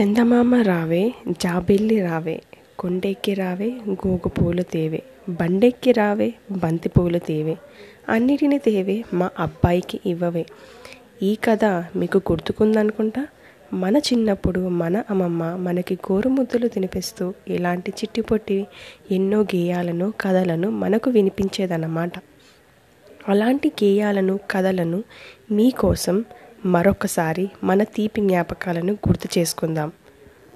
చందమామ రావే జాబిల్లి రావే కొండెక్కి రావే గోగు పూలు తేవే బండెక్కి రావే బంతి పూలు తేవే అన్నిటిని తేవే మా అబ్బాయికి ఇవ్వవే. ఈ కథ మీకు గుర్తుకుందనుకుంటా? మన చిన్నప్పుడు మన అమ్మమ్మ మనకి గోరుముద్దలు తినిపిస్తూ ఇలాంటి చిట్టి పొట్టి ఎన్నో గేయాలను కథలను మనకు వినిపించేదన్నమాట. అలాంటి గేయాలను కథలను మీకోసం మరొకసారి మన తీపి జ్ఞాపకాలను గుర్తు చేసుకుందాం.